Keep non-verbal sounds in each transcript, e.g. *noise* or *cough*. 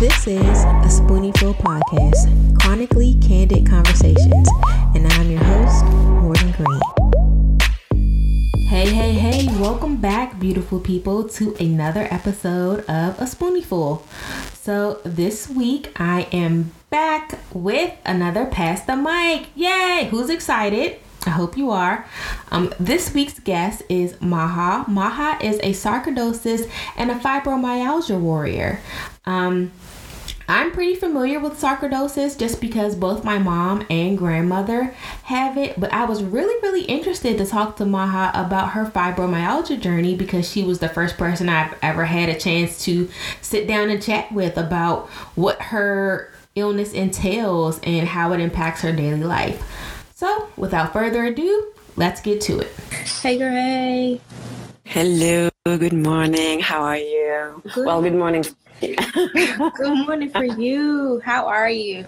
This is a Spoonieful podcast, chronically candid conversations, and I'm your host, Morgan Green. Hey, hey, hey, welcome back, beautiful people, to another episode of A Spoonieful. So, this week I am back with another Pass the Mic. Yay! Who's excited? I hope you are. Um, this week's guest is Maha. Maha is a sarcoidosis and a fibromyalgia warrior. Um, I'm pretty familiar with sarcoidosis just because both my mom and grandmother have it, but I was really, really interested to talk to Maha about her fibromyalgia journey because she was the first person I've ever had a chance to sit down and chat with about what her illness entails and how it impacts her daily life. So, without further ado, let's get to it. Hey, Gray. Hello, good morning. How are you? Good. Well, good morning Good morning for you. How are you?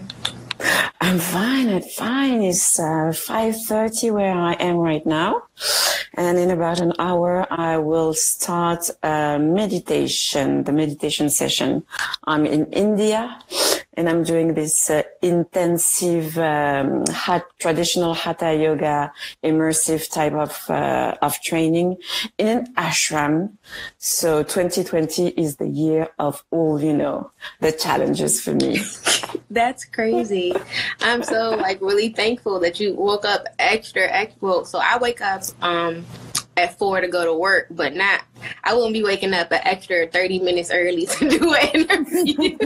I'm fine. I'm fine. It's uh, 5:30 where I am right now, and in about an hour I will start a meditation. The meditation session. I'm in India, and I'm doing this uh, intensive um, hat, traditional hatha yoga immersive type of uh, of training in an ashram. So 2020 is the year of all you know the challenges for me. *laughs* That's crazy. I'm so like really thankful that you woke up extra extra. Well, so I wake up um at four to go to work, but not. I wouldn't be waking up an extra thirty minutes early *laughs* to do an interview.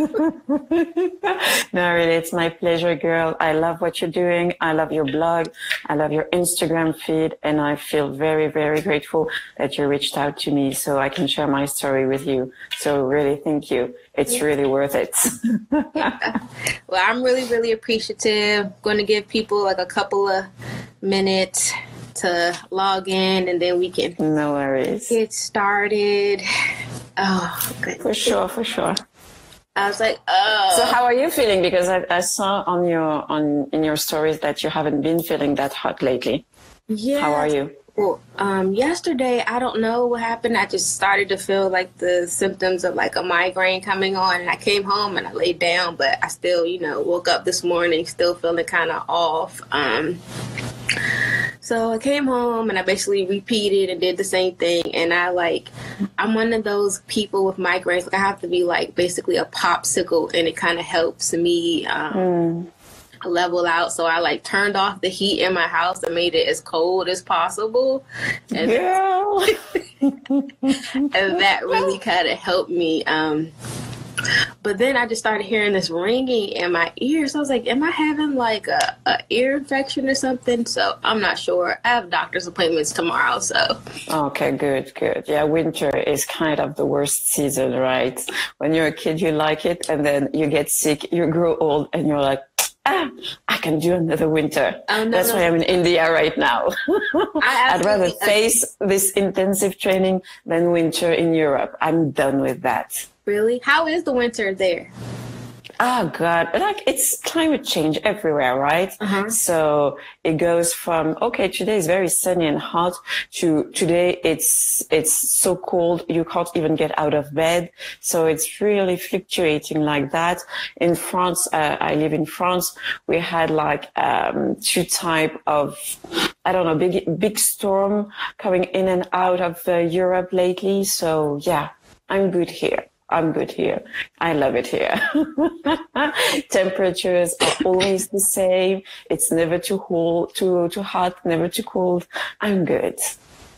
no, really, it's my pleasure, girl. I love what you're doing. I love your blog. I love your Instagram feed, and I feel very, very grateful that you reached out to me so I can share my story with you. So really, thank you. It's really worth it. *laughs* well, I'm really, really appreciative. Going to give people like a couple of minutes to log in and then we can no worries get started. Oh, good. For sure, for sure. I was like, oh. So how are you feeling? Because I, I saw on your on in your stories that you haven't been feeling that hot lately. Yeah. How are you? Well, um, yesterday I don't know what happened. I just started to feel like the symptoms of like a migraine coming on, and I came home and I laid down, but I still, you know, woke up this morning still feeling kind of off. Um, so I came home and I basically repeated and did the same thing. And I like, I'm one of those people with migraines. Like I have to be like basically a popsicle, and it kind of helps me. Um, mm level out. So I like turned off the heat in my house and made it as cold as possible. And, *laughs* and that really *laughs* kind of helped me um, but then I just started hearing this ringing in my ears. I was like, "Am I having like a, a ear infection or something?" So I'm not sure. I have doctor's appointments tomorrow. So okay, good, good. Yeah, winter is kind of the worst season, right? When you're a kid, you like it, and then you get sick, you grow old, and you're like, ah, I can do another winter. Oh, no, That's no. why I'm in India right now. *laughs* I'd rather face this intensive training than winter in Europe. I'm done with that. Really? How is the winter there? Oh God, like it's climate change everywhere, right? Uh-huh. So it goes from okay, today is very sunny and hot to today it's it's so cold you can't even get out of bed. So it's really fluctuating like that. In France, uh, I live in France. We had like um, two type of I don't know big big storm coming in and out of uh, Europe lately. So yeah, I'm good here. I'm good here. I love it here. *laughs* Temperatures are always the same. It's never too cold, too too hot, never too cold. I'm good.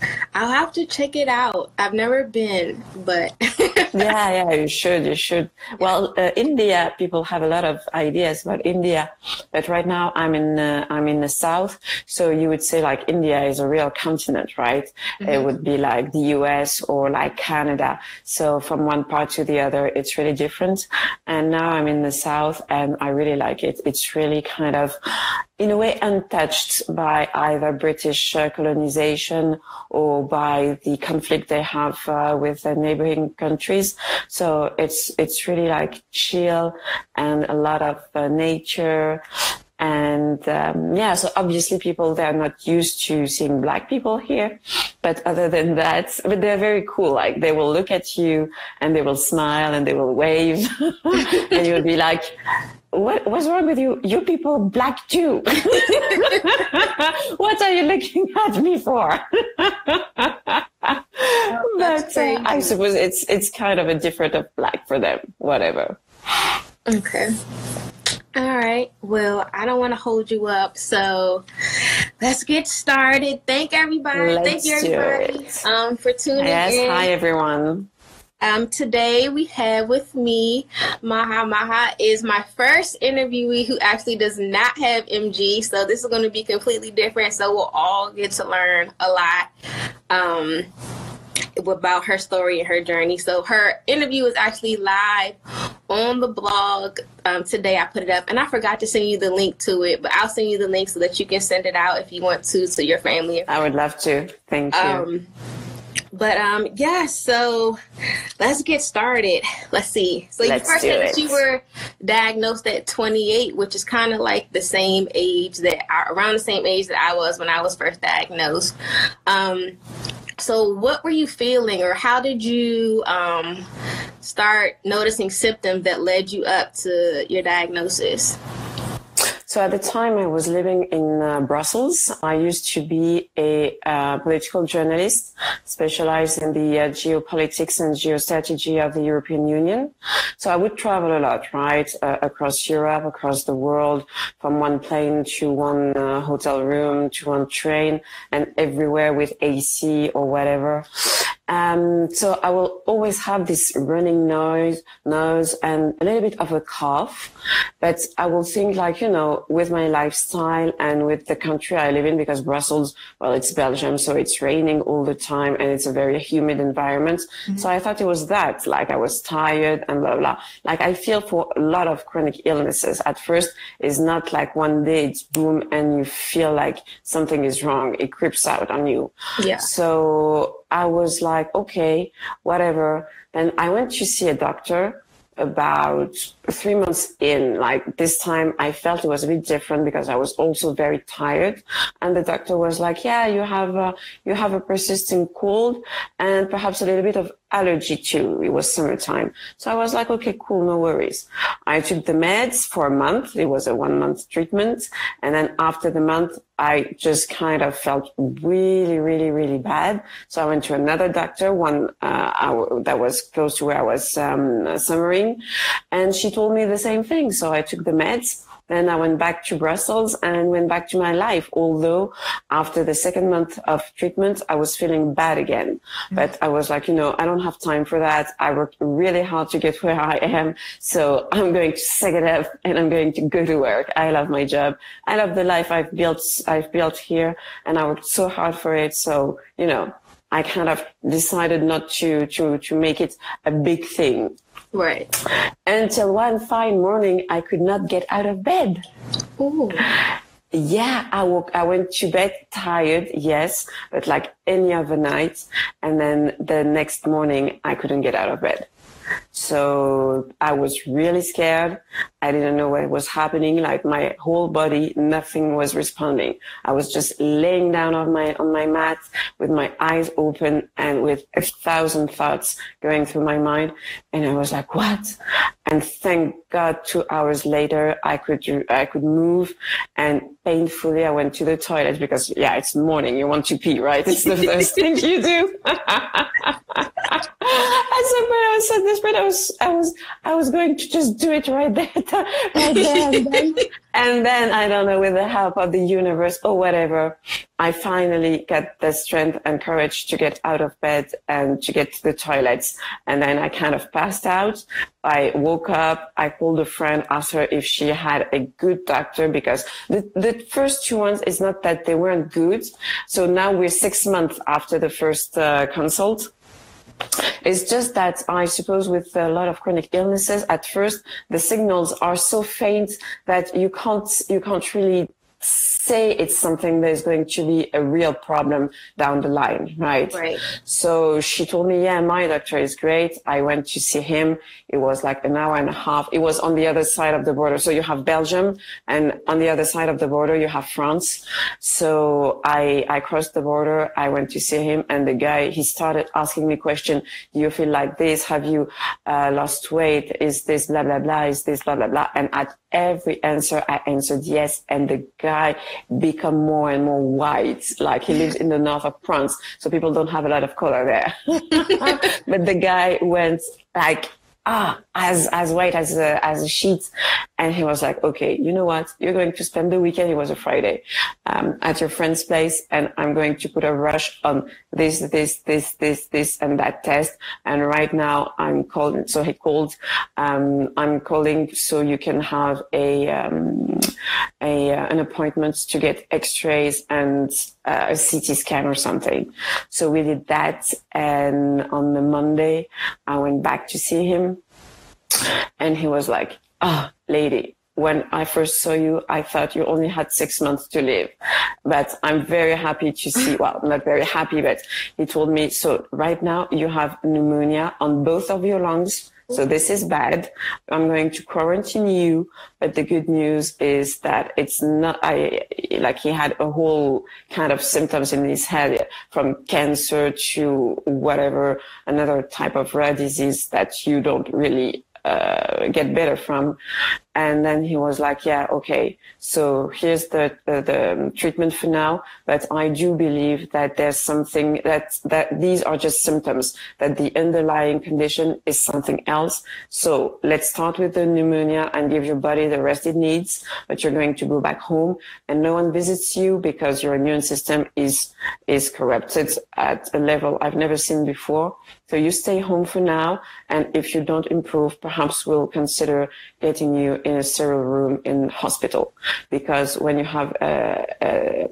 *laughs* I'll have to check it out. I've never been, but *laughs* yeah, yeah, you should, you should. Well, uh, India, people have a lot of ideas about India, but right now I'm in, uh, I'm in the south, so you would say like India is a real continent, right? Mm-hmm. It would be like the U.S. or like Canada. So from one part to the other, it's really different. And now I'm in the south, and I really like it. It's really kind of in a way untouched by either British uh, colonization or by the conflict they have uh, with the neighboring countries. So it's it's really like chill and a lot of uh, nature And um, yeah, so obviously people they're not used to seeing black people here, but other than that, but they're very cool. Like they will look at you and they will smile and they will wave, *laughs* and you'll be like, what, what's wrong with you? You people black too. *laughs* what are you looking at me for? but uh, I suppose it's it's kind of a different of black for them. Whatever. Okay. All right. Well, I don't want to hold you up, so let's get started. Thank everybody. Let's Thank you everybody um, for tuning yes, in. Yes. Hi everyone. Um, today we have with me Maha. Maha is my first interviewee who actually does not have MG, so this is going to be completely different. So we'll all get to learn a lot. Um, about her story and her journey. So her interview is actually live on the blog um, today. I put it up, and I forgot to send you the link to it, but I'll send you the link so that you can send it out if you want to to your family. I would love to. Thank you. Um, but um, yeah, so let's get started. Let's see. So let's you first said that you were diagnosed at 28, which is kind of like the same age that I, around the same age that I was when I was first diagnosed. Um, so what were you feeling or how did you um, start noticing symptoms that led you up to your diagnosis? So at the time I was living in uh, Brussels, I used to be a uh, political journalist specialized in the uh, geopolitics and geostrategy of the European Union. So I would travel a lot, right, uh, across Europe, across the world, from one plane to one uh, hotel room to one train and everywhere with AC or whatever. Um, so I will always have this running nose, nose and a little bit of a cough. But I will think like, you know, with my lifestyle and with the country I live in, because Brussels, well, it's Belgium, so it's raining all the time and it's a very humid environment. Mm-hmm. So I thought it was that, like I was tired and blah, blah. Like I feel for a lot of chronic illnesses at first it's not like one day it's boom and you feel like something is wrong. It creeps out on you. Yeah. So I was like, okay, whatever. Then I went to see a doctor about three months in, like this time I felt it was a bit different because I was also very tired. And the doctor was like, yeah, you have a, you have a persistent cold and perhaps a little bit of allergy too. It was summertime. So I was like, okay, cool. No worries. I took the meds for a month. It was a one month treatment. And then after the month, I just kind of felt really, really, really bad. So I went to another doctor, one uh, that was close to where I was um, summering, and she told me the same thing. So I took the meds then I went back to Brussels and went back to my life. Although after the second month of treatment, I was feeling bad again. Mm-hmm. But I was like, you know, I don't have time for that. I worked really hard to get where I am. So I'm going to suck it up and I'm going to go to work. I love my job. I love the life I've built, I've built here and I worked so hard for it. So, you know, I kind of decided not to, to, to make it a big thing. Right. Until one fine morning, I could not get out of bed. Ooh. Yeah, I woke, I went to bed tired, yes, but like any other night. And then the next morning, I couldn't get out of bed. So I was really scared. I didn't know what was happening. Like my whole body, nothing was responding. I was just laying down on my, on my mat with my eyes open and with a thousand thoughts going through my mind. And I was like, what? And thank God, two hours later, I could, I could move and painfully I went to the toilet because yeah, it's morning. You want to pee, right? It's the first thing you do. *laughs* But I was so desperate. I was, I was, I was going to just do it right there, *laughs* right there. And then, and then I don't know, with the help of the universe or whatever, I finally got the strength and courage to get out of bed and to get to the toilets. And then I kind of passed out. I woke up. I called a friend, asked her if she had a good doctor because the, the first two ones is not that they weren't good. So now we're six months after the first uh, consult it's just that I suppose with a lot of chronic illnesses, at first the signals are so faint that you can't you can't really say it's something that is going to be a real problem down the line, right? Right. So she told me, yeah, my doctor is great. I went to see him. It was like an hour and a half. It was on the other side of the border. So you have Belgium and on the other side of the border, you have France. So I, I crossed the border. I went to see him and the guy, he started asking me question. Do you feel like this? Have you uh, lost weight? Is this blah, blah, blah? Is this blah, blah, blah? And at every answer, I answered yes. And the guy become more and more white. Like he lives in the north of France. So people don't have a lot of color there. *laughs* but the guy went like ah, as as white as a as a sheet, and he was like, okay, you know what? You're going to spend the weekend. It was a Friday, um, at your friend's place, and I'm going to put a rush on this, this, this, this, this, and that test. And right now, I'm calling. So he called. Um, I'm calling so you can have a um, a uh, an appointment to get X-rays and uh, a CT scan or something. So we did that, and on the Monday, I went back to see him and he was like, oh, lady, when I first saw you, I thought you only had six months to live. But I'm very happy to see, well, not very happy, but he told me, so right now you have pneumonia on both of your lungs. So this is bad. I'm going to quarantine you. But the good news is that it's not, I, like he had a whole kind of symptoms in his head from cancer to whatever, another type of rare disease that you don't really uh, get better from. And then he was like, yeah, okay. So here's the, the, the, treatment for now. But I do believe that there's something that, that these are just symptoms, that the underlying condition is something else. So let's start with the pneumonia and give your body the rest it needs. But you're going to go back home and no one visits you because your immune system is, is corrupted at a level I've never seen before. So you stay home for now. And if you don't improve, perhaps we'll consider getting you in a sterile room in hospital because when you have a, a,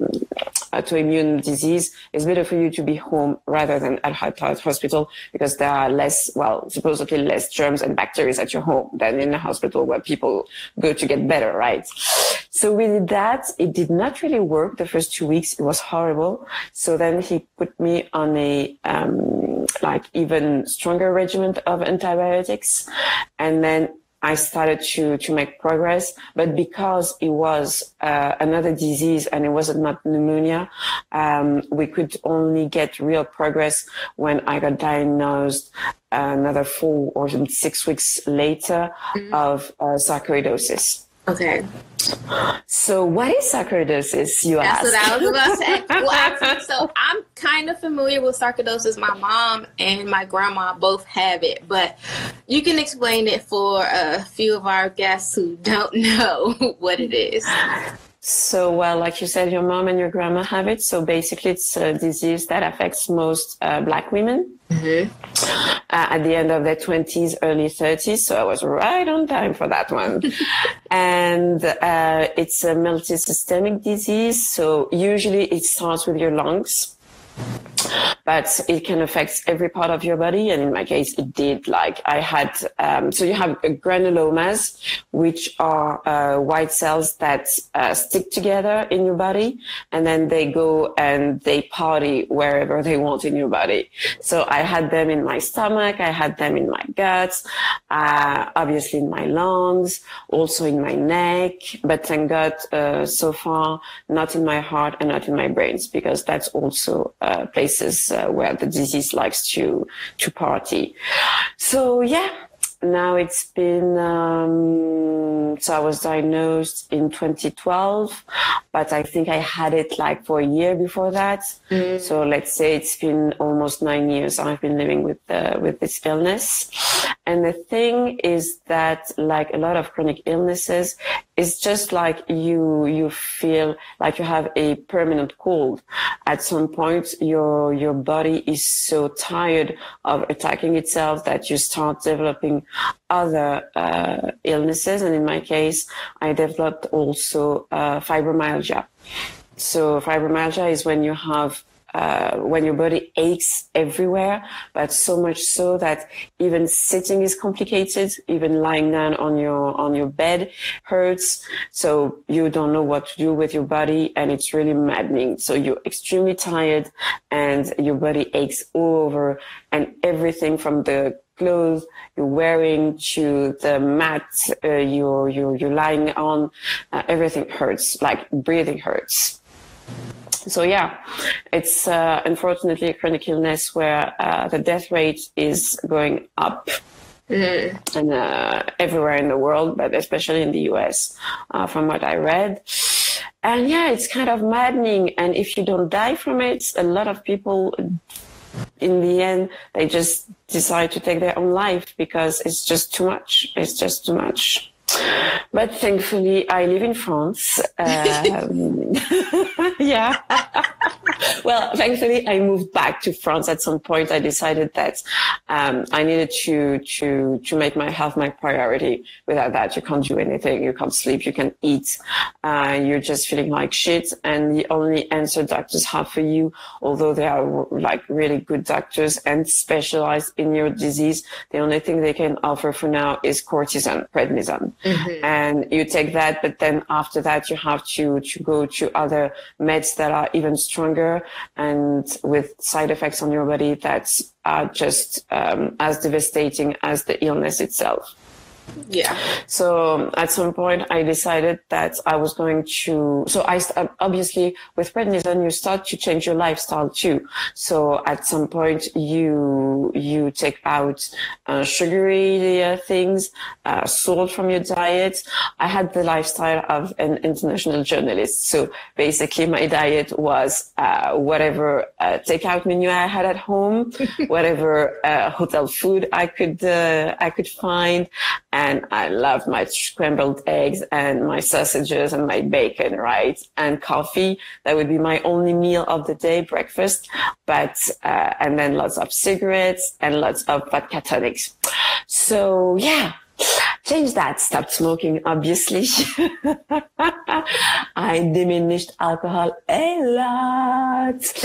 autoimmune disease, it's better for you to be home rather than at hospital because there are less, well, supposedly less germs and bacteria at your home than in a hospital where people go to get better, right? So we did that. It did not really work the first two weeks. It was horrible. So then he put me on a, um, like even stronger regimen of antibiotics. And then I started to to make progress, but because it was uh, another disease and it wasn't not pneumonia, um, we could only get real progress when I got diagnosed another four or six weeks later mm-hmm. of uh, sarcoidosis. Okay. So, what is sarcoidosis? You That's ask. what I was about to say. Well, actually, *laughs* so I'm kind of familiar with sarcoidosis. My mom and my grandma both have it, but you can explain it for a few of our guests who don't *laughs* know what it is. So, well, like you said, your mom and your grandma have it. So basically, it's a disease that affects most uh, black women. Mm-hmm. Uh, at the end of their 20s, early 30s. So I was right on time for that one. *laughs* and uh, it's a multisystemic disease. So usually it starts with your lungs but it can affect every part of your body. And in my case, it did. Like I had, um, so you have granulomas, which are uh, white cells that uh, stick together in your body, and then they go and they party wherever they want in your body. So I had them in my stomach, I had them in my guts, uh, obviously in my lungs, also in my neck, but thank God, uh, so far, not in my heart and not in my brains, because that's also uh, places uh, where the disease likes to to party. So yeah, now it's been um, so I was diagnosed in 2012, but I think I had it like for a year before that. Mm. So let's say it's been almost nine years I've been living with uh, with this illness. And the thing is that like a lot of chronic illnesses, it's just like you you feel like you have a permanent cold. At some point, your your body is so tired of attacking itself that you start developing other uh, illnesses. And in my case, I developed also uh, fibromyalgia. So fibromyalgia is when you have uh, when your body aches everywhere, but so much so that even sitting is complicated, even lying down on your on your bed hurts. So you don't know what to do with your body, and it's really maddening. So you're extremely tired, and your body aches all over, and everything from the clothes you're wearing to the mat uh, you're, you're, you're lying on, uh, everything hurts, like breathing hurts. So yeah, it's uh, unfortunately a chronic illness where uh, the death rate is going up. Mm. And uh, everywhere in the world, but especially in the US, uh, from what I read. And yeah, it's kind of maddening. And if you don't die from it, a lot of people in the end, they just decide to take their own life because it's just too much. It's just too much. But thankfully, I live in France. Um, *laughs* yeah. well, thankfully, I moved back to France at some point. I decided that um, I needed to to to make my health my priority. Without that, you can't do anything. You can't sleep. You can eat. Uh, you're just feeling like shit. And the only answer doctors have for you, although they are like really good doctors and specialized in your disease, the only thing they can offer for now is cortisone, prednisone. Mm-hmm. And you take that, but then after that, you have to, to go to other meds that are even stronger and with side effects on your body that are just um, as devastating as the illness itself. Yeah. So at some point, I decided that I was going to. So I obviously with prednisone, you start to change your lifestyle too. So at some point, you you take out uh, sugary uh, things, uh, salt from your diet. I had the lifestyle of an international journalist. So basically, my diet was uh, whatever uh, takeout menu I had at home, *laughs* whatever uh, hotel food I could I could find and I love my scrambled eggs and my sausages and my bacon, right? And coffee. That would be my only meal of the day, breakfast. But, uh, and then lots of cigarettes and lots of vodka tonics. So yeah, change that. Stopped smoking, obviously. *laughs* I diminished alcohol a lot.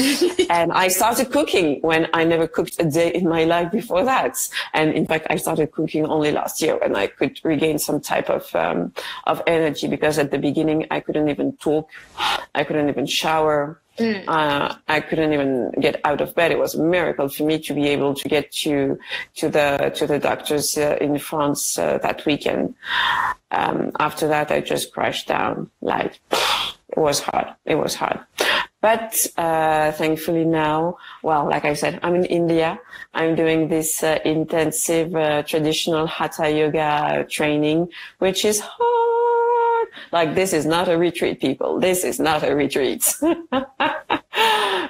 and I started cooking when I never cooked a day in my life before that. And in fact, I started cooking only last year when I could regain some type of, um, of energy because at the beginning I couldn't even talk. I couldn't even shower. Mm. Uh, I couldn't even get out of bed. It was a miracle for me to be able to get to to the to the doctors uh, in France uh, that weekend. Um, after that, I just crashed down. Like it was hard. It was hard. But uh, thankfully now, well, like I said, I'm in India. I'm doing this uh, intensive uh, traditional hatha yoga training, which is hard like this is not a retreat, people. This is not a retreat. *laughs*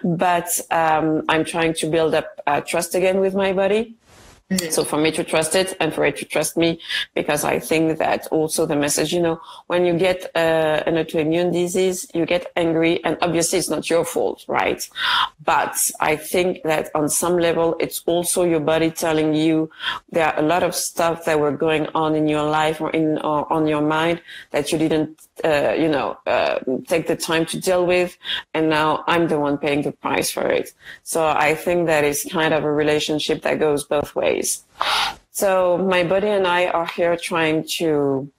but um, I'm trying to build up uh, trust again with my body. So for me to trust it and for it to trust me, because I think that also the message, you know, when you get uh, an autoimmune disease, you get angry and obviously it's not your fault, right? But I think that on some level, it's also your body telling you there are a lot of stuff that were going on in your life or in, or on your mind that you didn't uh, you know, uh, take the time to deal with. And now I'm the one paying the price for it. So I think that is kind of a relationship that goes both ways. So my body and I are here trying to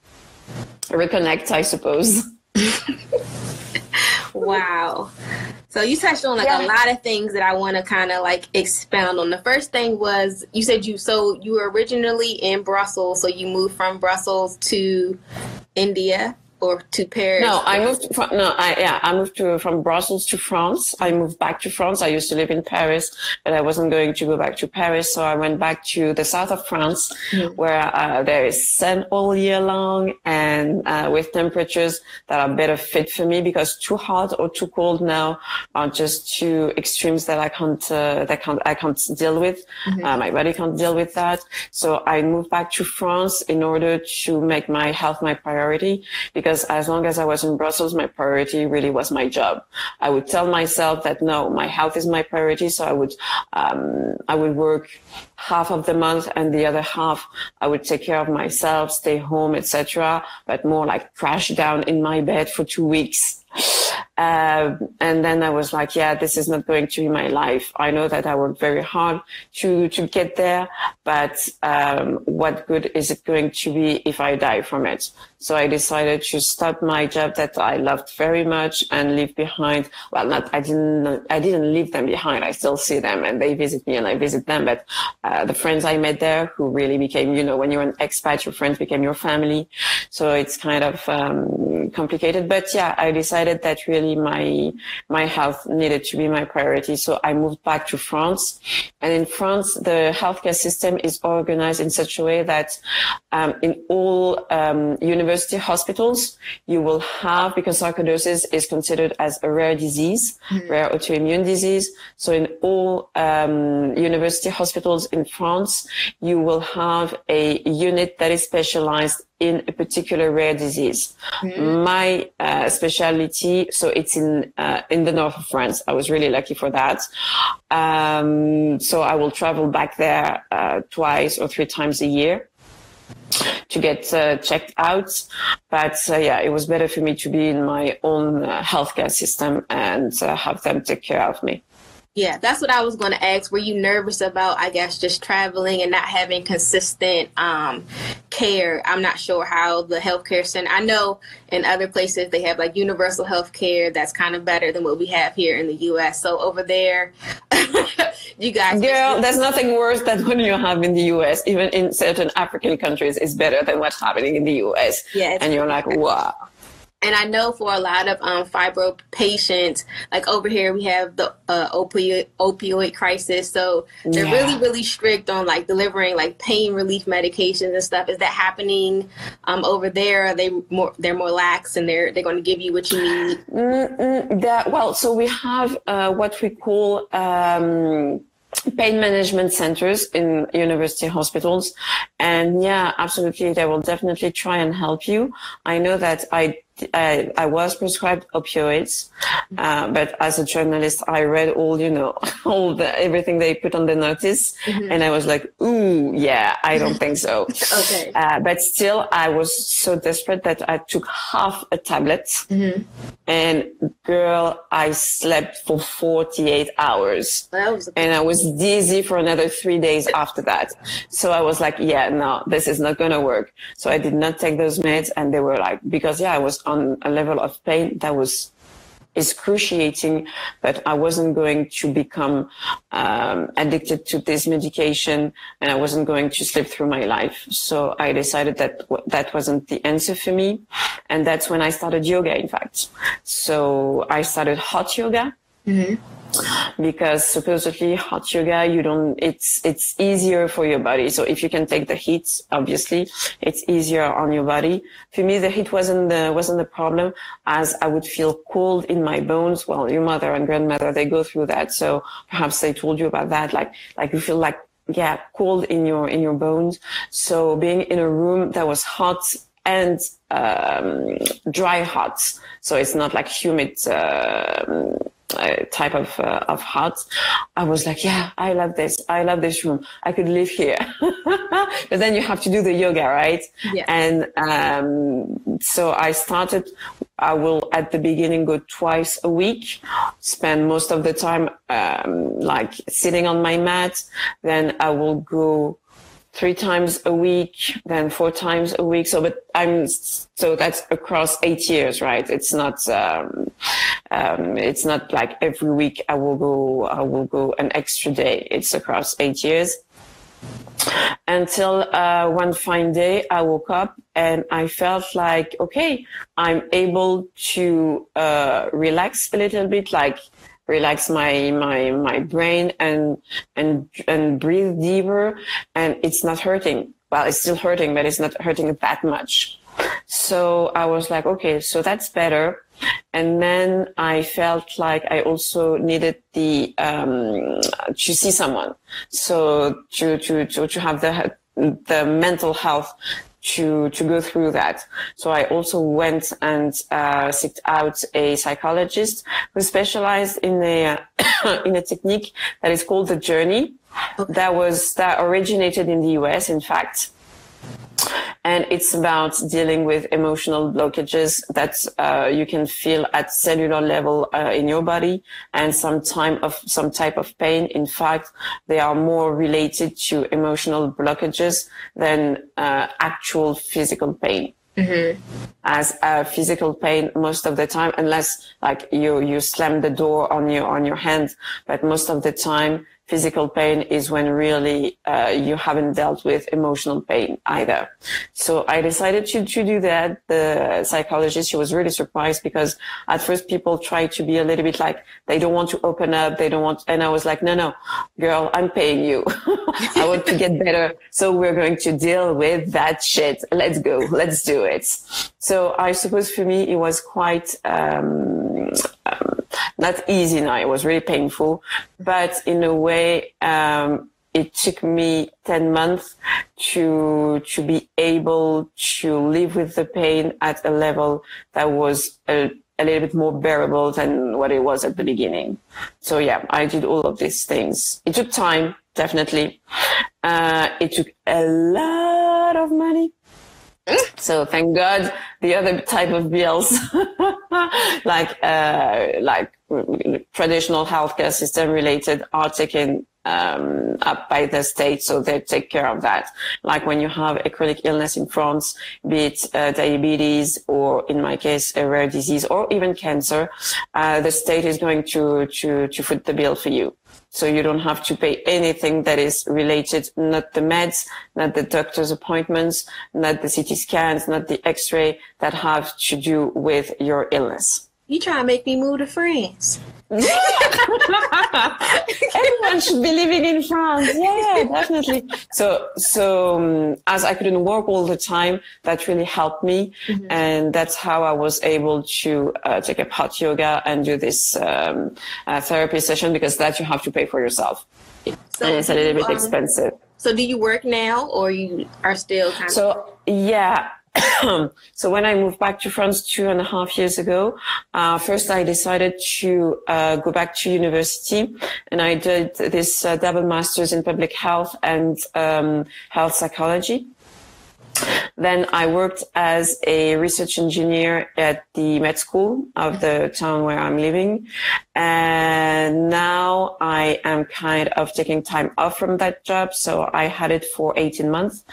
reconnect, I suppose. *laughs* wow. So you touched on like yeah. a lot of things that I want to kind of like expound on. The first thing was you said you so you were originally in Brussels, so you moved from Brussels to India or to Paris? No, I moved from no, I yeah, I moved to from Brussels to France. I moved back to France. I used to live in Paris, but I wasn't going to go back to Paris, so I went back to the south of France, mm. where uh, there is sun all year long and uh, with temperatures that are better fit for me because too hot or too cold now are just two extremes that I can't uh, that can't I can't deal with. Mm-hmm. Uh, my body can't deal with that. So I moved back to France in order to make my health my priority because because as long as I was in Brussels, my priority really was my job. I would tell myself that no, my health is my priority. So I would, um, I would work half of the month and the other half I would take care of myself, stay home, etc. But more like crash down in my bed for two weeks. Uh, and then I was like, yeah, this is not going to be my life. I know that I worked very hard to, to get there, but, um, what good is it going to be if I die from it? So I decided to stop my job that I loved very much and leave behind. Well, not, I didn't, I didn't leave them behind. I still see them and they visit me and I visit them. But, uh, the friends I met there who really became, you know, when you're an expat, your friends became your family. So it's kind of, um, complicated. But yeah, I decided that really my, my health needed to be my priority. So I moved back to France and in France, the healthcare system is organized in such a way that, um, in all, um, university hospitals, you will have, because sarcoidosis is considered as a rare disease, mm-hmm. rare autoimmune disease. So in all um, university hospitals in France, you will have a unit that is specialized in a particular rare disease. Mm-hmm. My uh, specialty, so it's in uh, in the north of France. I was really lucky for that. Um, so I will travel back there uh, twice or three times a year to get uh, checked out. But uh, yeah, it was better for me to be in my own uh, healthcare system and uh, have them take care of me. Yeah, that's what I was going to ask. Were you nervous about, I guess, just traveling and not having consistent um, care? I'm not sure how the healthcare center, I know in other places they have like universal health care that's kind of better than what we have here in the US. So over there, *laughs* you guys. Girl, there's *laughs* nothing worse than what you have in the US. Even in certain African countries, is better than what's happening in the US. Yeah. And you're like, wow. And I know for a lot of um, fibro patients, like over here, we have the uh, opioid opioid crisis. So they're yeah. really, really strict on like delivering like pain relief medications and stuff. Is that happening um, over there? Are they more they're more lax and they're they're going to give you what you need? Mm-mm, that well, so we have uh, what we call. Um, pain management centers in university hospitals and yeah absolutely they will definitely try and help you i know that i I, I was prescribed opioids, uh, but as a journalist, I read all, you know, *laughs* all the, everything they put on the notice. Mm-hmm. And I was like, ooh, yeah, I don't think so. *laughs* okay. Uh, but still, I was so desperate that I took half a tablet mm-hmm. and girl, I slept for 48 hours and I was dizzy for another three days after that. So I was like, yeah, no, this is not going to work. So I did not take those meds and they were like, because yeah, I was on a level of pain that was excruciating, but I wasn't going to become um, addicted to this medication and I wasn't going to slip through my life. So I decided that that wasn't the answer for me. And that's when I started yoga, in fact. So I started hot yoga. Mm-hmm. Because supposedly hot yoga you don't it's it's easier for your body. So if you can take the heat obviously it's easier on your body. For me the heat wasn't the wasn't the problem as i would feel cold in my bones. Well your mother and grandmother they go through that. So perhaps they told you about that. Like like you feel like yeah cold in your in your bones. So being in a room that was hot and um, dry hot so it's not like humid uh, uh, type of uh, of hut, I was like, yeah, I love this. I love this room. I could live here. *laughs* but then you have to do the yoga, right? Yeah. And um, so I started. I will at the beginning go twice a week, spend most of the time um, like sitting on my mat. Then I will go three times a week, then four times a week. So, but I'm, so that's across eight years, right? It's not, um, um, it's not like every week I will go, I will go an extra day. It's across eight years until uh, one fine day I woke up and I felt like, okay, I'm able to uh, relax a little bit, like relax my my my brain and and and breathe deeper. And it's not hurting. Well it's still hurting but it's not hurting that much. So i was like okay so that's better. And then i felt like i also needed the um to see someone. So to to to, to have the the mental health to to go through that. So I also went and uh, sought out a psychologist who specialized in a *coughs* in a technique that is called the journey. Okay. That was that originated in the U.S. In fact. And it's about dealing with emotional blockages that uh, you can feel at cellular level uh, in your body and some time of some type of pain. In fact, they are more related to emotional blockages than uh, actual physical pain. Mm-hmm. As a physical pain most of the time, unless like you you slam the door on your on your hand, but most of the time physical pain is when really uh, you haven't dealt with emotional pain either. So I decided to, to do that. The psychologist, she was really surprised because at first people try to be a little bit like, they don't want to open up. They don't want, and I was like, no, no, girl, I'm paying you. *laughs* I want to get better. So we're going to deal with that shit. Let's go. Let's do it. So I suppose for me, it was quite, um, not easy now. It was really painful, but in a way, um, it took me 10 months to, to be able to live with the pain at a level that was a, a little bit more bearable than what it was at the beginning. So yeah, I did all of these things. It took time, definitely. Uh, it took a lot of money. So thank God the other type of bills, *laughs* like uh, like traditional healthcare system related, are taken um, up by the state, so they take care of that. Like when you have a chronic illness in France, be it uh, diabetes or, in my case, a rare disease or even cancer, uh, the state is going to to to foot the bill for you. So you don't have to pay anything that is related, not the meds, not the doctor's appointments, not the CT scans, not the x-ray that have to do with your illness. You try to make me move to France. Everyone should be living in France. Yeah, definitely. So, so um, as I couldn't work all the time, that really helped me, mm-hmm. and that's how I was able to uh, take up hot yoga and do this um, uh, therapy session because that you have to pay for yourself, so and it's a little bit um, expensive. So, do you work now, or you are still kind so, of? So, yeah, *coughs* so when I moved back to France two and a half years ago, uh, first I decided to uh, go back to university, and I did this uh, double masters in public health and um, health psychology. Then I worked as a research engineer at the med school of the town where I'm living. And now I am kind of taking time off from that job. So I had it for 18 months.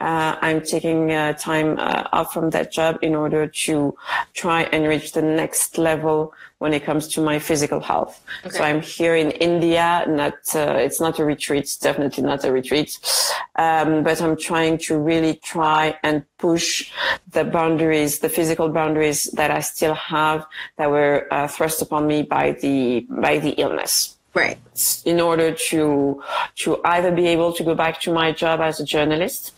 Uh, I'm taking uh, time uh, off from that job in order to try and reach the next level when it comes to my physical health. Okay. So I'm here in India. Not uh, it's not a retreat. It's definitely not a retreat. Um, but I'm trying to really try and push the boundaries, the physical boundaries that I still have that were uh, thrust upon me by the by the illness. Right. In order to to either be able to go back to my job as a journalist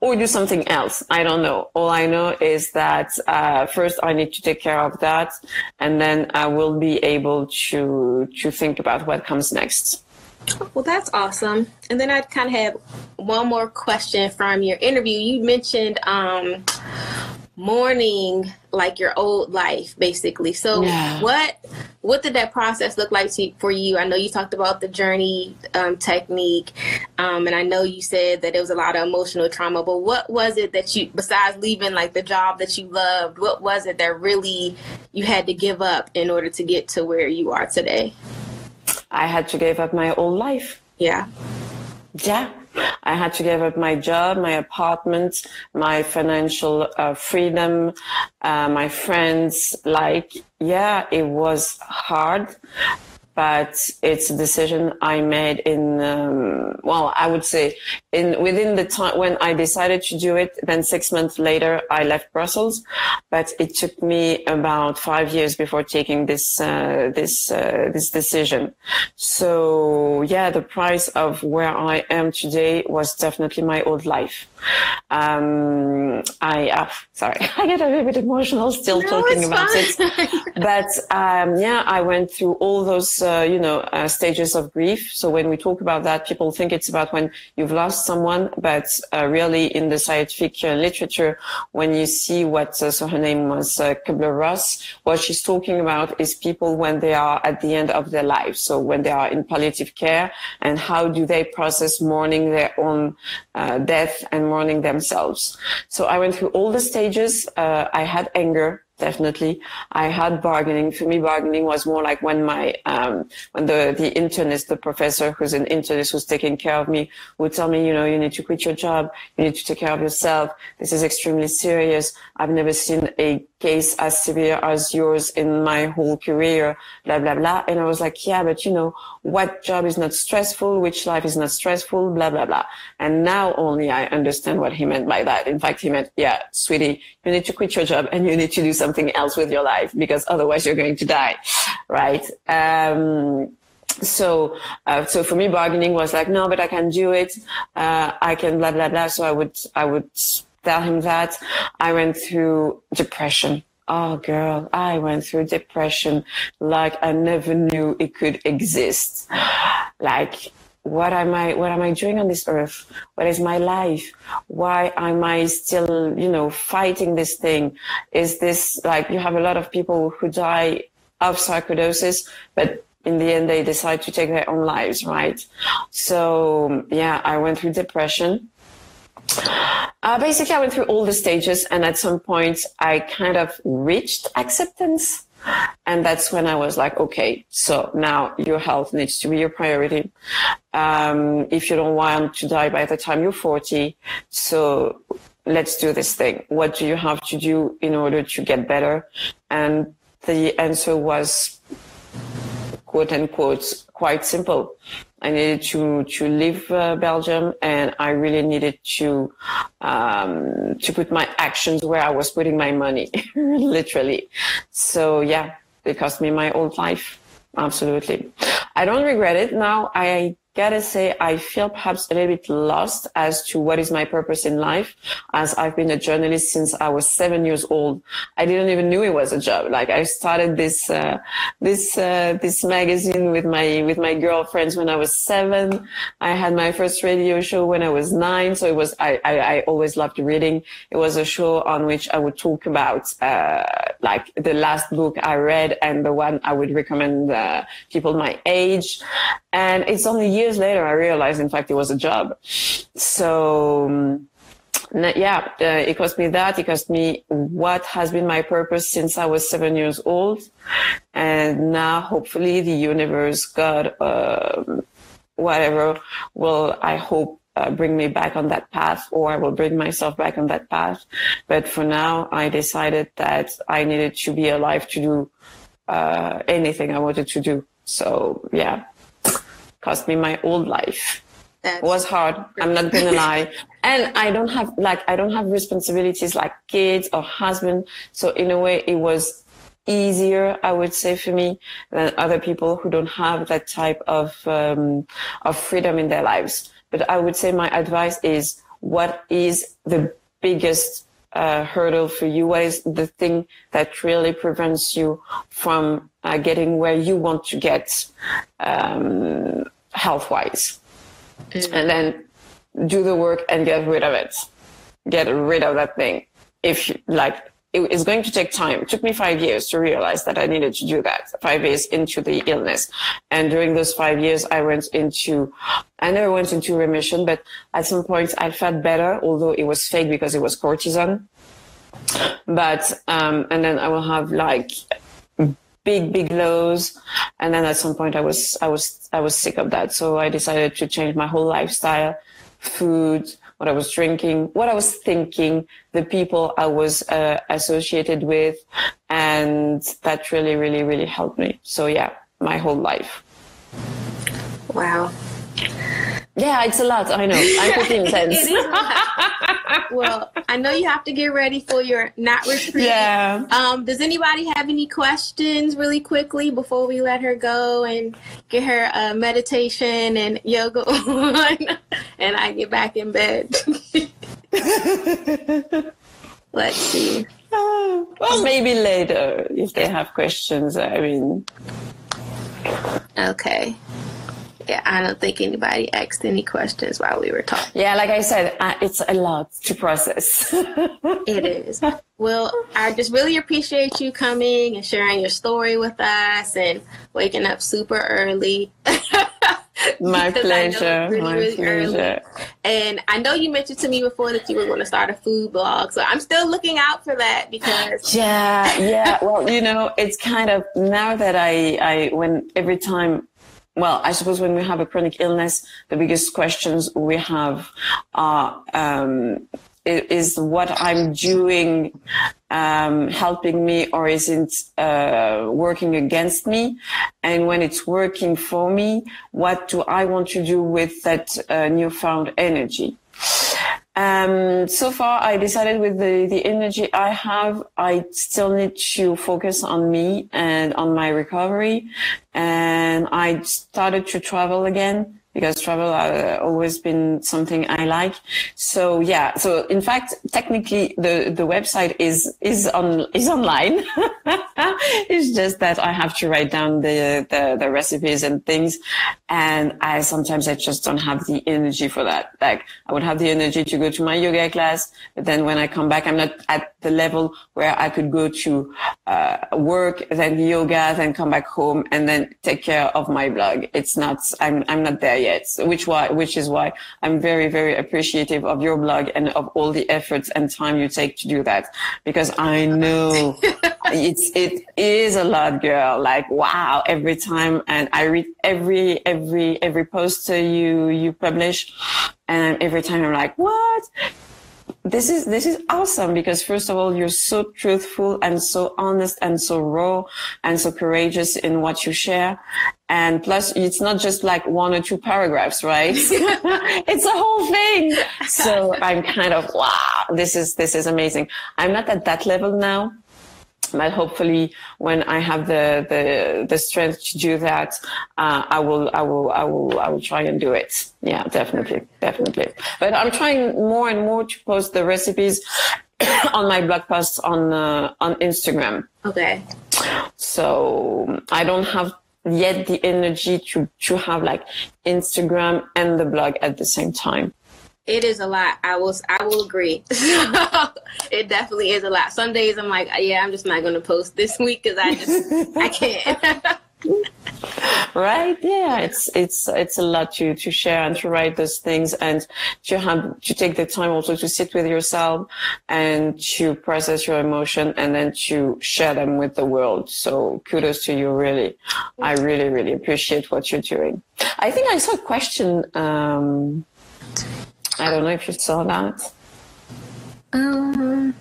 or do something else. I don't know. All I know is that uh, first I need to take care of that, and then I will be able to to think about what comes next. Well, that's awesome. And then I kind of have one more question from your interview. You mentioned um, mourning like your old life basically. So yeah. what what did that process look like to, for you? I know you talked about the journey um, technique um, and i know you said that it was a lot of emotional trauma but what was it that you besides leaving like the job that you loved what was it that really you had to give up in order to get to where you are today? I had to give up my old life. Yeah. Yeah I had to give up my job, my apartment, my financial uh, freedom, uh, my friends. Like, yeah, it was hard but it's a decision I made in, um, well, I would say in within the time when I decided to do it, then six months later, I left Brussels, but it took me about five years before taking this, uh, this, uh, this decision. So yeah, the price of where I am today was definitely my old life. Um, I, uh, sorry, *laughs* I get a little bit emotional still no, talking about it, *laughs* but, um, yeah, I went through all those uh, you know, uh, stages of grief. So when we talk about that, people think it's about when you've lost someone, but uh, really in the scientific uh, literature, when you see what, uh, so her name was uh, Kubler-Ross, what she's talking about is people when they are at the end of their life. So when they are in palliative care and how do they process mourning their own death and mourning themselves. So I went through all the stages. I had anger definitely. I had bargaining. For me, bargaining was more like when my um, when the the internist, the professor who's an internist who's taking care of me, would tell me, you know, you need to quit your job, you need to take care of yourself. This is extremely serious. I've never seen a case as severe as yours in my whole career, blah blah blah. And I was like, yeah, but you know, what job is not stressful, which life is not stressful, blah blah blah. And now only I understand what he meant by that. In fact, he meant, yeah, sweetie, you need to quit your job and you need to do something something else with your life because otherwise you're going to die, right? Um, so uh, so for me bargaining was like no but i can do it. Uh, i can blah blah blah. So i would i would tell him that. I went through depression. Oh girl i went through depression like i never knew it could exist. Like what am I, what am I doing on this earth? What is my life? Why am I still, you know, fighting this thing? Is this like, you have a lot of people who die of sarcoidosis, but in the end, they decide to take their own lives, right? So yeah, I went through depression. Uh, basically, I went through all the stages, and at some point, I kind of reached acceptance. And that's when I was like, okay, so now your health needs to be your priority. Um, if you don't want to die by the time you're 40, so let's do this thing. What do you have to do in order to get better? And the answer was quote unquote quite simple. I needed to to leave uh, Belgium, and I really needed to um, to put my actions where I was putting my money, *laughs* literally. So yeah, it cost me my old life. Absolutely, I don't regret it now. I gotta say I feel perhaps a little bit lost as to what is my purpose in life as I've been a journalist since I was seven years old. I didn't even knew it was a job. Like I started this, uh, this, uh, this magazine with my, with my girlfriends when I was seven. I had my first radio show when I was nine. So it was, I, I, I always loved reading. It was a show on which I would talk about, uh, like the last book I read and the one I would recommend, uh, people my age. And it's only years later I realized, in fact, it was a job. So, um, yeah, uh, it cost me that. It cost me what has been my purpose since I was seven years old. And now, hopefully, the universe, God, uh, whatever, will, I hope, uh, bring me back on that path or I will bring myself back on that path. But for now, I decided that I needed to be alive to do uh, anything I wanted to do. So, yeah cost me my old life. That's was hard. I'm not gonna lie. *laughs* And I don't have like I don't have responsibilities like kids or husband. So in a way it was easier, I would say for me than other people who don't have that type of um, of freedom in their lives. But I would say my advice is what is the biggest uh, hurdle for you? What is the thing that really prevents you from uh, getting where you want to get? Um, health wise. Mm. And then do the work and get rid of it. Get rid of that thing. If you, like, it's going to take time. It took me five years to realize that I needed to do that. Five years into the illness. And during those five years, I went into, I never went into remission, but at some point I felt better, although it was fake because it was cortisone. But, um, and then I will have like big, big lows. And then at some point I was, I was, I was sick of that. So I decided to change my whole lifestyle, food, what I was drinking, what I was thinking, the people I was uh, associated with. And that really, really, really helped me. So yeah, my whole life. Wow. Yeah, it's a lot. I know. I'm pretty intense. *laughs* it is. well, I know you have to get ready for your not retreat. Yeah. Um, does anybody have any questions really quickly before we let her go and get her uh, meditation and yoga *laughs* on and I get back in bed? *laughs* Let's see. Uh, well, maybe later if they have questions. I mean, Okay. Yeah, I don't think anybody asked any questions while we were talking. Yeah, like I said, uh, it's a lot to process. *laughs* it is. Well, I just really appreciate you coming and sharing your story with us and waking up super early. *laughs* My pleasure. Really, My really pleasure. Early. And I know you mentioned to me before that you were going to start a food blog. So I'm still looking out for that because. *laughs* Yeah, yeah. well, you know, it's kind of now that I, I, when every time well, I suppose when we have a chronic illness, the biggest questions we have are, um, is what I'm doing um, helping me or is it uh, working against me? And when it's working for me, what do I want to do with that uh, newfound energy? Um, so far, I decided with the, the energy I have, I still need to focus on me and on my recovery. And I started to travel again because travel has always been something I like. So yeah, so in fact, technically the, the website is, is on, is online. *laughs* it's just that I have to write down the, the, the, recipes and things. And I sometimes I just don't have the energy for that. Like I would have the energy to go to my yoga class, but then when I come back, I'm not at the level where I could go to uh, work, then yoga, then come back home and then take care of my blog. It's not, I'm, I'm not there yet, which why, which is why I'm very, very appreciative of your blog and of all the efforts and time you take to do that. Because I know *laughs* it's, it is a lot, girl. Like, wow, every time. And I read every, every, every post you, you publish. And every time I'm like, what? This is this is awesome because first of all you're so truthful and so honest and so raw and so courageous in what you share. And plus it's not just like one or two paragraphs right? *laughs* *laughs* It's a whole thing. So i'm kind of wow this is this is amazing. I'm not at that level now but hopefully when I have the, the, the strength to do that, uh, I will, I will, I will, I will try and do it. Yeah, definitely, definitely. But I'm trying more and more to post the recipes *coughs* on my blog posts on, uh, on Instagram. Okay. So I don't have yet the energy to, to have like Instagram and the blog at the same time. It is a lot. I will. I will agree. *laughs* it definitely is a lot. Some days I'm like, yeah, I'm just not going to post this week because I just I can't. *laughs* right yeah it's it's it's a lot to to share and to write those things and to have to take the time also to sit with yourself and to process your emotion and then to share them with the world so kudos to you really i really really appreciate what you're doing i think i saw a question um I don't know if you saw that. Um.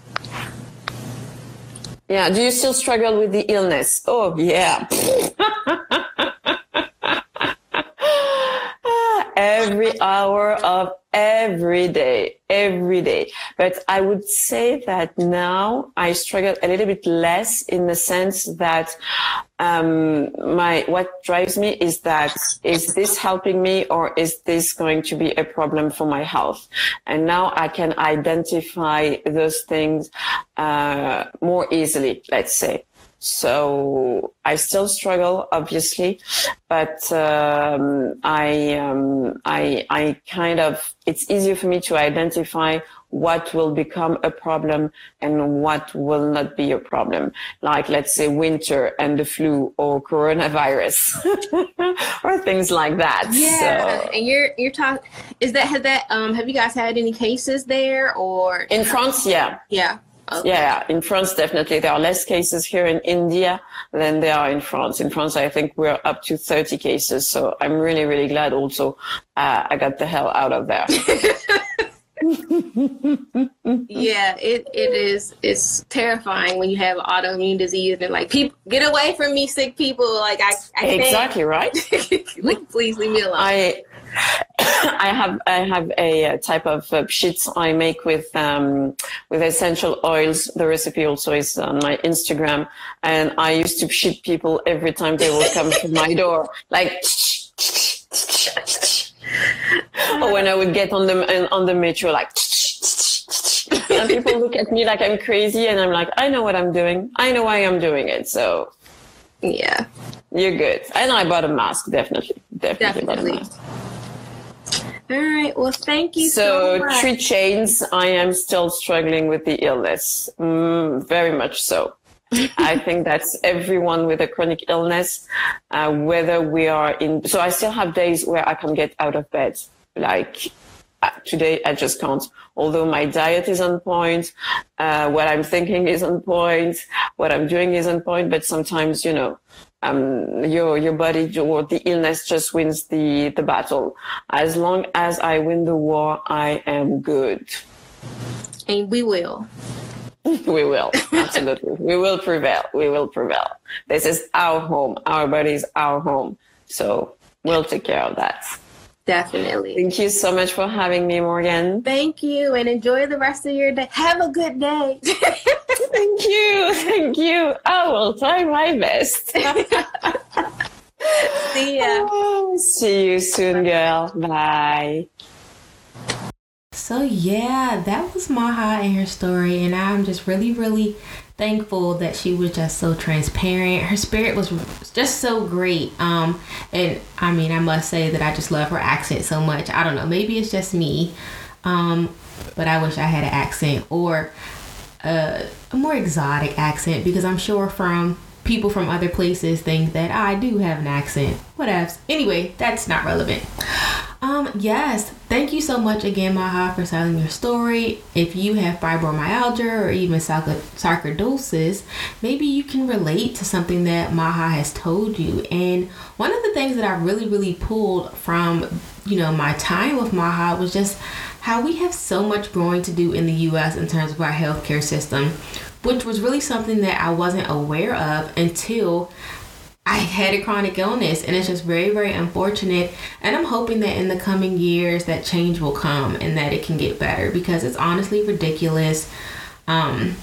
Yeah. Do you still struggle with the illness? Oh, yeah. *laughs* Every hour of every day, every day. But I would say that now I struggle a little bit less in the sense that um, my what drives me is that is this helping me or is this going to be a problem for my health? And now I can identify those things uh, more easily. Let's say. So I still struggle, obviously, but um, I, um, I, I kind of it's easier for me to identify what will become a problem and what will not be a problem. Like let's say winter and the flu or coronavirus *laughs* or things like that. Yeah, so. and you're you're talking. Is that has that um have you guys had any cases there or in France? Yeah. Yeah. Okay. Yeah, in France, definitely. There are less cases here in India than there are in France. In France, I think we're up to 30 cases. So I'm really, really glad also uh, I got the hell out of there. *laughs* yeah, it, it is. It's terrifying when you have autoimmune disease and like people get away from me, sick people. Like I, I exactly right. like *laughs* please leave me alone. I I have I have a type of uh, sheets I make with um, with essential oils. The recipe also is on my Instagram, and I used to sheet people every time they would come to my door, like. or when I would get on the on the metro, like. and people look at me like I'm crazy, and I'm like, I know what I'm doing. I know why I'm doing it. So Yeah. You're good. And I bought a mask, definitely. Definitely, Definitely. bought a mask. All right. Well, thank you so, much. So, three chains, I am still struggling with the illness. Mm, very much so. *laughs* I think that's everyone with a chronic illness, uh, whether we are in. So I still have days where I can get out of bed. Like uh, today, I just can't. Although my diet is on point, uh, what I'm thinking is on point, what I'm doing is on point, but sometimes, you know, um, your your body or the illness just wins the the battle. As long as I win the war, I am good. and we will. *laughs* We will absolutely. *laughs* we will prevail. We will prevail. This is our home. Our body is our home. So we'll take care of that. Definitely. Thank you so much for having me, Morgan. Thank you and enjoy the rest of your day. Have a good day. *laughs* Thank you. Thank you. I will try my best. *laughs* See ya. Oh, see you soon, girl. Bye. So yeah, that was Maha and her story, and I'm just really, really thankful that she was just so transparent. Her spirit was just so great. Um, and I mean, I must say that I just love her accent so much. I don't know, maybe it's just me, um, but I wish I had an accent or a, a more exotic accent because I'm sure from people from other places think that I do have an accent. Whatevs. Anyway, that's not relevant. Um, yes, thank you so much again, Maha, for telling your story. If you have fibromyalgia or even sarcoidosis, maybe you can relate to something that Maha has told you. And one of the things that I really, really pulled from, you know, my time with Maha was just how we have so much growing to do in the U.S. in terms of our healthcare system, which was really something that I wasn't aware of until I had a chronic illness and it's just very, very unfortunate. And I'm hoping that in the coming years that change will come and that it can get better because it's honestly ridiculous. Um,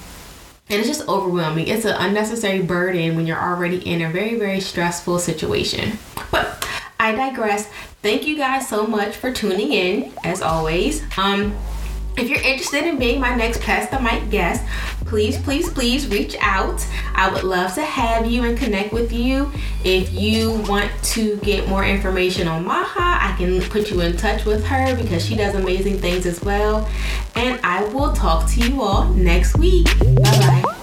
and it's just overwhelming. It's an unnecessary burden when you're already in a very, very stressful situation. But I digress. Thank you guys so much for tuning in, as always. Um, if you're interested in being my next Pass the Mic guest, please, please, please reach out. I would love to have you and connect with you. If you want to get more information on Maha, I can put you in touch with her because she does amazing things as well. And I will talk to you all next week. Bye bye.